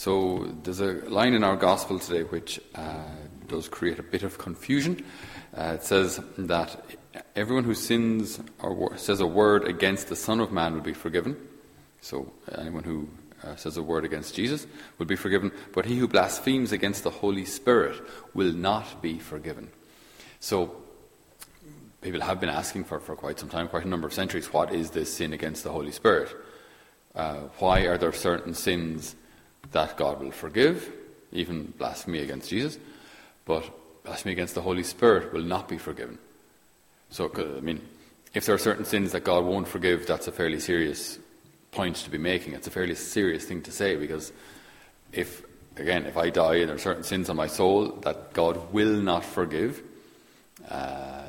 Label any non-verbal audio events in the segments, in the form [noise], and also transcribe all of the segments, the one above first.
So there's a line in our gospel today which uh, does create a bit of confusion. Uh, it says that everyone who sins or says a word against the Son of Man will be forgiven. So anyone who uh, says a word against Jesus will be forgiven, but he who blasphemes against the Holy Spirit will not be forgiven. So people have been asking for, for quite some time, quite a number of centuries, what is this sin against the Holy Spirit? Uh, why are there certain sins that God will forgive, even blasphemy against Jesus, but blasphemy against the Holy Spirit will not be forgiven? So, I mean, if there are certain sins that God won't forgive, that's a fairly serious point to be making. It's a fairly serious thing to say because if, again, if I die and there are certain sins on my soul that God will not forgive, uh,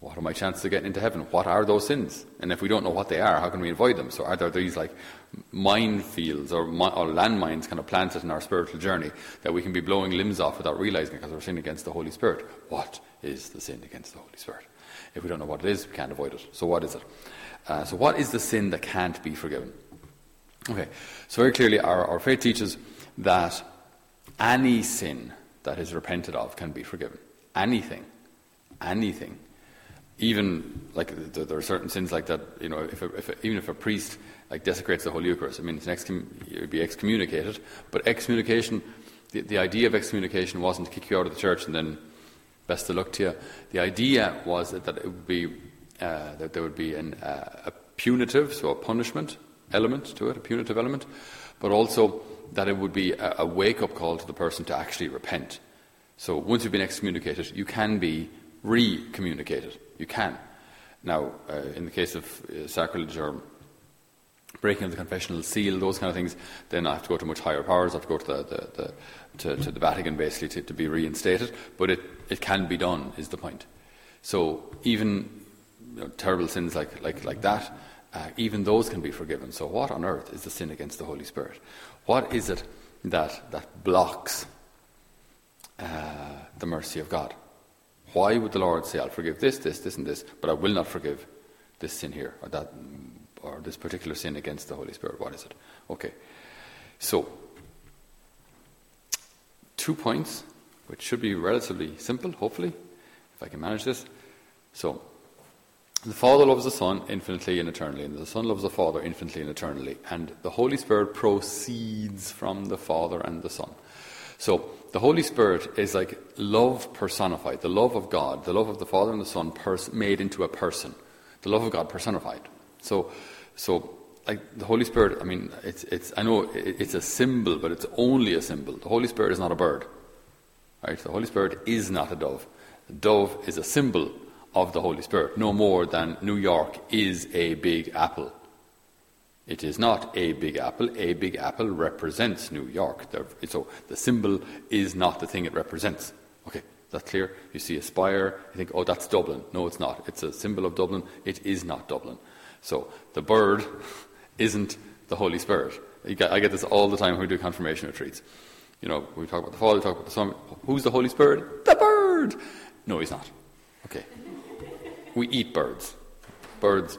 what are my chances of getting into heaven? What are those sins? And if we don't know what they are, how can we avoid them? So are there these like minefields or, or landmines kind of planted in our spiritual journey that we can be blowing limbs off without realizing because we're sinning against the Holy Spirit? What is the sin against the Holy Spirit? If we don't know what it is, we can't avoid it. So what is it? Uh, so what is the sin that can't be forgiven? Okay, so very clearly our, our faith teaches that any sin that is repented of can be forgiven. Anything. Anything even like there are certain sins like that. You know, if, a, if a, even if a priest like desecrates the Holy Eucharist, I mean, it's an excom- would be excommunicated. But excommunication, the, the idea of excommunication wasn't to kick you out of the church and then best of luck to you. The idea was that, that it would be uh, that there would be an, uh, a punitive, so a punishment element to it, a punitive element, but also that it would be a, a wake up call to the person to actually repent. So once you've been excommunicated, you can be re communicated. You can. Now, uh, in the case of uh, sacrilege or breaking of the confessional seal, those kind of things, then I have to go to much higher powers. I have to go to the, the, the to, to, the Vatican basically to, to, be reinstated. But it, it can be done, is the point. So even you know, terrible sins like, like, like that, uh, even those can be forgiven. So what on earth is the sin against the Holy Spirit? What is it that, that blocks uh, the mercy of God? Why would the Lord say, I'll forgive this, this, this, and this, but I will not forgive this sin here, or that, or this particular sin against the Holy Spirit? What is it? Okay. So, two points, which should be relatively simple, hopefully, if I can manage this. So, the Father loves the Son infinitely and eternally, and the Son loves the Father infinitely and eternally, and the Holy Spirit proceeds from the Father and the Son. So, the Holy Spirit is like love personified, the love of God, the love of the Father and the Son pers- made into a person, the love of God personified. So, so like the Holy Spirit, I mean, it's, it's, I know it's a symbol, but it's only a symbol. The Holy Spirit is not a bird. Right? The Holy Spirit is not a dove. The dove is a symbol of the Holy Spirit, no more than New York is a big apple. It is not a big apple. A big apple represents New York. So the symbol is not the thing it represents. Okay, that's clear? You see a spire, you think, oh, that's Dublin. No, it's not. It's a symbol of Dublin. It is not Dublin. So the bird [laughs] isn't the Holy Spirit. I get this all the time when we do confirmation retreats. You know, we talk about the Father, we talk about the Son. Who's the Holy Spirit? The bird! No, he's not. Okay. [laughs] We eat birds. Birds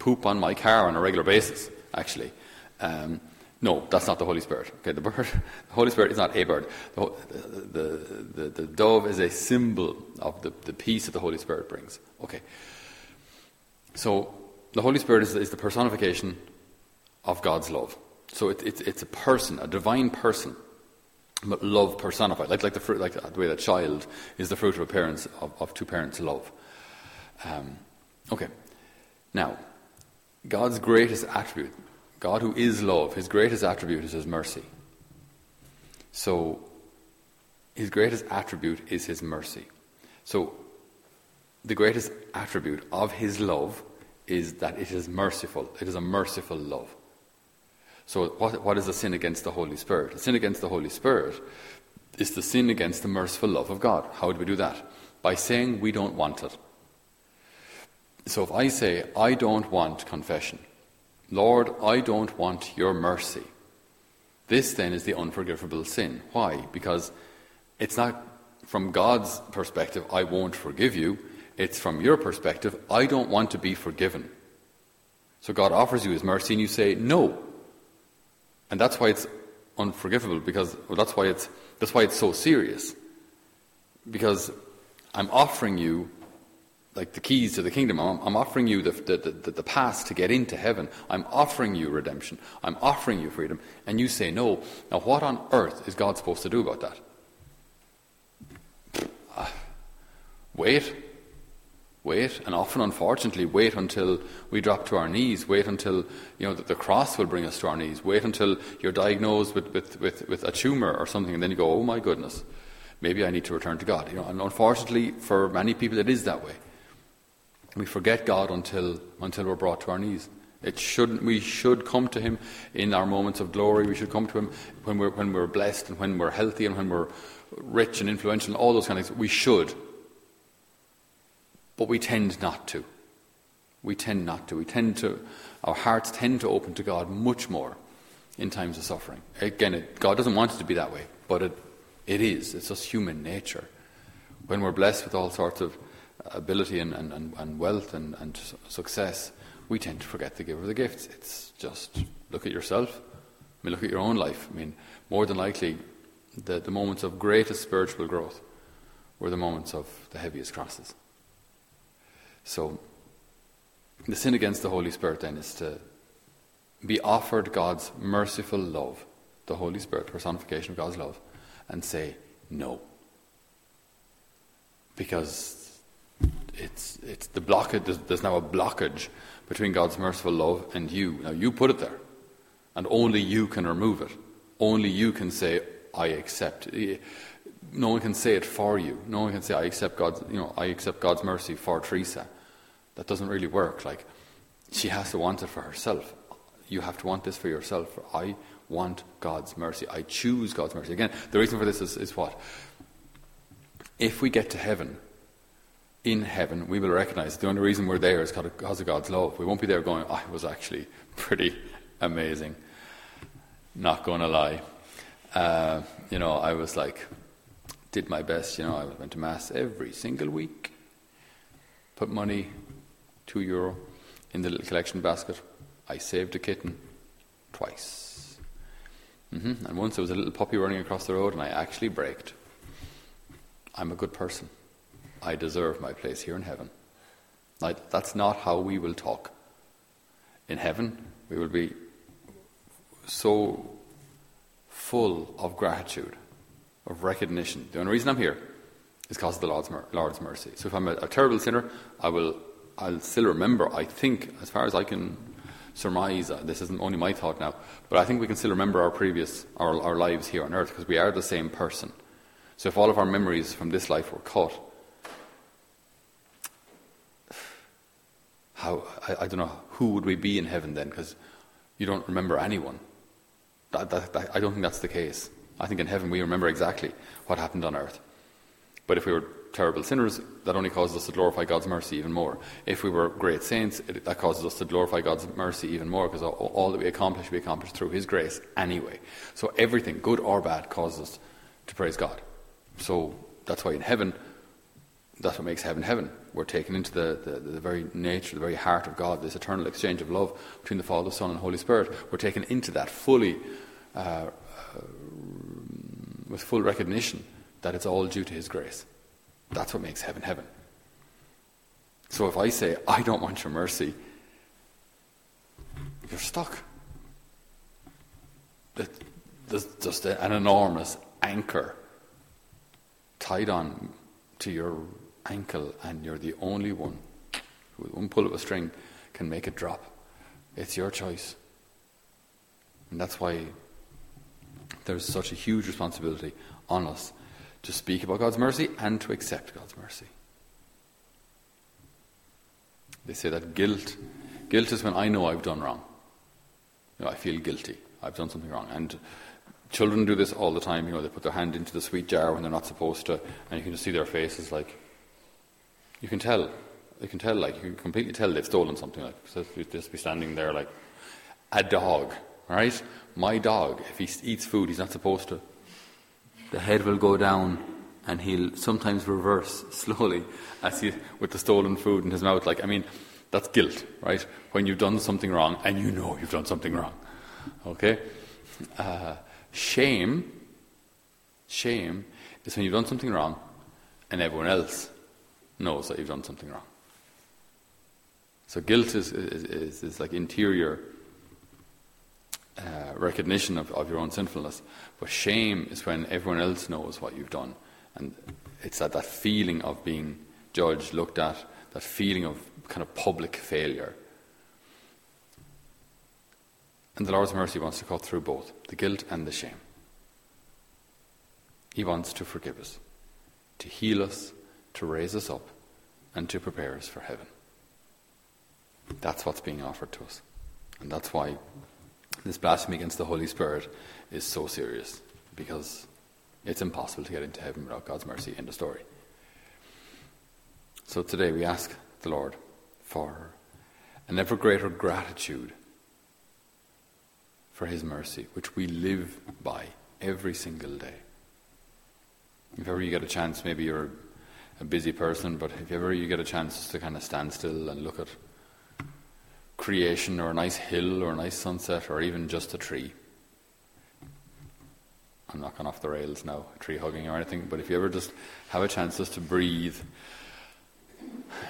poop on my car on a regular basis, actually. Um, no, that's not the Holy Spirit. Okay, the bird, [laughs] the Holy Spirit is not a bird. The, the, the, the dove is a symbol of the, the peace that the Holy Spirit brings. Okay. So, the Holy Spirit is, is the personification of God's love. So, it, it, it's a person, a divine person, but love personified. Like, like, the, like the way that child is the fruit of, a parent's, of, of two parents' love. Um, okay. Now, God's greatest attribute, God who is love, his greatest attribute is his mercy. So, his greatest attribute is his mercy. So, the greatest attribute of his love is that it is merciful. It is a merciful love. So, what, what is a sin against the Holy Spirit? A sin against the Holy Spirit is the sin against the merciful love of God. How do we do that? By saying we don't want it. So if I say, I don't want confession, Lord, I don't want your mercy, this then is the unforgivable sin. Why? Because it's not from God's perspective, I won't forgive you. It's from your perspective, I don't want to be forgiven. So God offers you his mercy and you say, no. And that's why it's unforgivable because well, that's why it's that's why it's so serious. Because I'm offering you like the keys to the kingdom. I'm, I'm offering you the, the, the, the, pass to get into heaven. I'm offering you redemption. I'm offering you freedom. And you say no. Now, what on earth is God supposed to do about that? Uh, wait. Wait. And often, unfortunately, wait until we drop to our knees. Wait until, you know, the, the cross will bring us to our knees. Wait until you're diagnosed with, with, with, with a tumor or something. And then you go, oh my goodness, maybe I need to return to God. You know, and unfortunately, for many people, it is that way. We forget God until, until we're brought to our knees. It shouldn't, we should come to Him in our moments of glory. We should come to Him when we're, when we're blessed and when we're healthy and when we're rich and influential and all those kind of things. We should. But we tend not to. We tend not to. We tend to, our hearts tend to open to God much more in times of suffering. Again, it, God doesn't want it to be that way, but it, it is. It's just human nature. When we're blessed with all sorts of ability and, and, and wealth and, and success, we tend to forget the giver of the gifts. It's just look at yourself. I mean, look at your own life. I mean, more than likely, the, the moments of greatest spiritual growth were the moments of the heaviest crosses. So, the sin against the Holy Spirit then is to be offered God's merciful love, the Holy Spirit, personification of God's love, and say no. Because it's, it's the blockage, there's, there's now a blockage between God's merciful love and you. Now, you put it there, and only you can remove it. Only you can say, I accept. Eh, no one can say it for you. No one can say, I accept God's, you know, I accept God's mercy for Teresa. That doesn't really work. Like, she has to want it for herself. You have to want this for yourself. I want God's mercy. I choose God's mercy. Again, the reason for this is, is what? If we get to heaven in heaven, we will recognize the only reason we're there is because of God's love. We won't be there going, oh, it was actually [laughs] pretty amazing. Not going to lie. Uh, you know, I was like, did my best. You know, I went to Mass every single week, put money, two euro, in the little collection basket. I saved a kitten twice. Mm-hmm. And once there was a little puppy running across the road and I actually braked. I'm a good person. I deserve my place here in heaven. That's not how we will talk. In heaven, we will be so full of gratitude, of recognition. The only reason I'm here is because of the Lord's, Lord's mercy. So if I'm a, a, terrible sinner, I will, I'll still remember, I think, as far as I can surmise, uh, this isn't only my thought now, but I think we can still remember our previous, our, our lives here on earth because we are the same person. So if all of our memories from this life were cut, how I, I, don't know who would we be in heaven then because you don't remember anyone. That, that, that, I don't think that's the case. I think in heaven we remember exactly what happened on earth. But if we were terrible sinners, that only causes us to glorify God's mercy even more. If we were great saints, it, that causes us to glorify God's mercy even more because all, all, that we accomplish, we accomplish through His grace anyway. So everything, good or bad, causes us to praise God. So that's why in heaven, that's what makes heaven heaven. We're taken into the, the, the, very nature, the very heart of God, this eternal exchange of love between the Father, Son, and Holy Spirit. We're taken into that fully, uh, uh, with full recognition that it's all due to His grace. That's what makes heaven heaven. So if I say, I don't want your mercy, you're stuck. There's just an enormous anchor tied on to your ankle and you're the only one who, with one pull of a string, can make it drop. It's your choice. And that's why there's such a huge responsibility on us to speak about God's mercy and to accept God's mercy. They say that guilt, guilt is when I know I've done wrong. You know, I feel guilty. I've done something wrong. And children do this all the time. You know, they put their hand into the sweet jar when they're not supposed to, and you can just see their faces like, you can tell. You can tell, like, you can completely tell they've stolen something. Like, so you'd just be standing there like a dog, right? My dog, if he eats food he's not supposed to, the head will go down and he'll sometimes reverse [laughs] slowly as he, with the stolen food in his mouth. Like, I mean, that's guilt, right? When you've done something wrong and you know you've done something wrong. Okay? Uh, Shame, shame is when you've done something wrong and everyone else knows that you've done something wrong. So guilt is, is, is, is like interior uh, recognition of, of your own sinfulness. But shame is when everyone else knows what you've done. And it's that, that feeling of being judged, looked at, that feeling of kind of public failure. And the Lord's mercy wants to cut through both the guilt and the shame. He wants to forgive us, to heal us, to raise us up, and to prepare us for heaven. That's what's being offered to us. And that's why this blasphemy against the Holy Spirit is so serious, because it's impossible to get into heaven without God's mercy in the story. So today we ask the Lord for an ever greater gratitude for His mercy, which we live by every single day. If ever you get a chance, maybe you're a busy person, but if ever you get a chance to kind of stand still and look at creation or a nice hill or a nice sunset or even just a tree. I'm not going off the rails now, tree hugging or anything, but if you ever just have a chance just to breathe,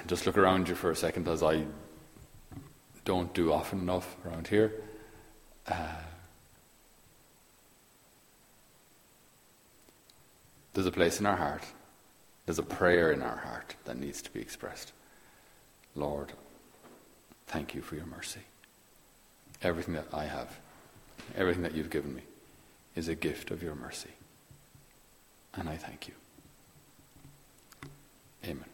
just look around you for a second, as I don't do often enough around here. Uh, there's a place in our heart, there's a prayer in our heart that needs to be expressed. Lord, Thank you for your mercy. Everything that I have, everything that you've given me, is a gift of your mercy. And I thank you. Amen.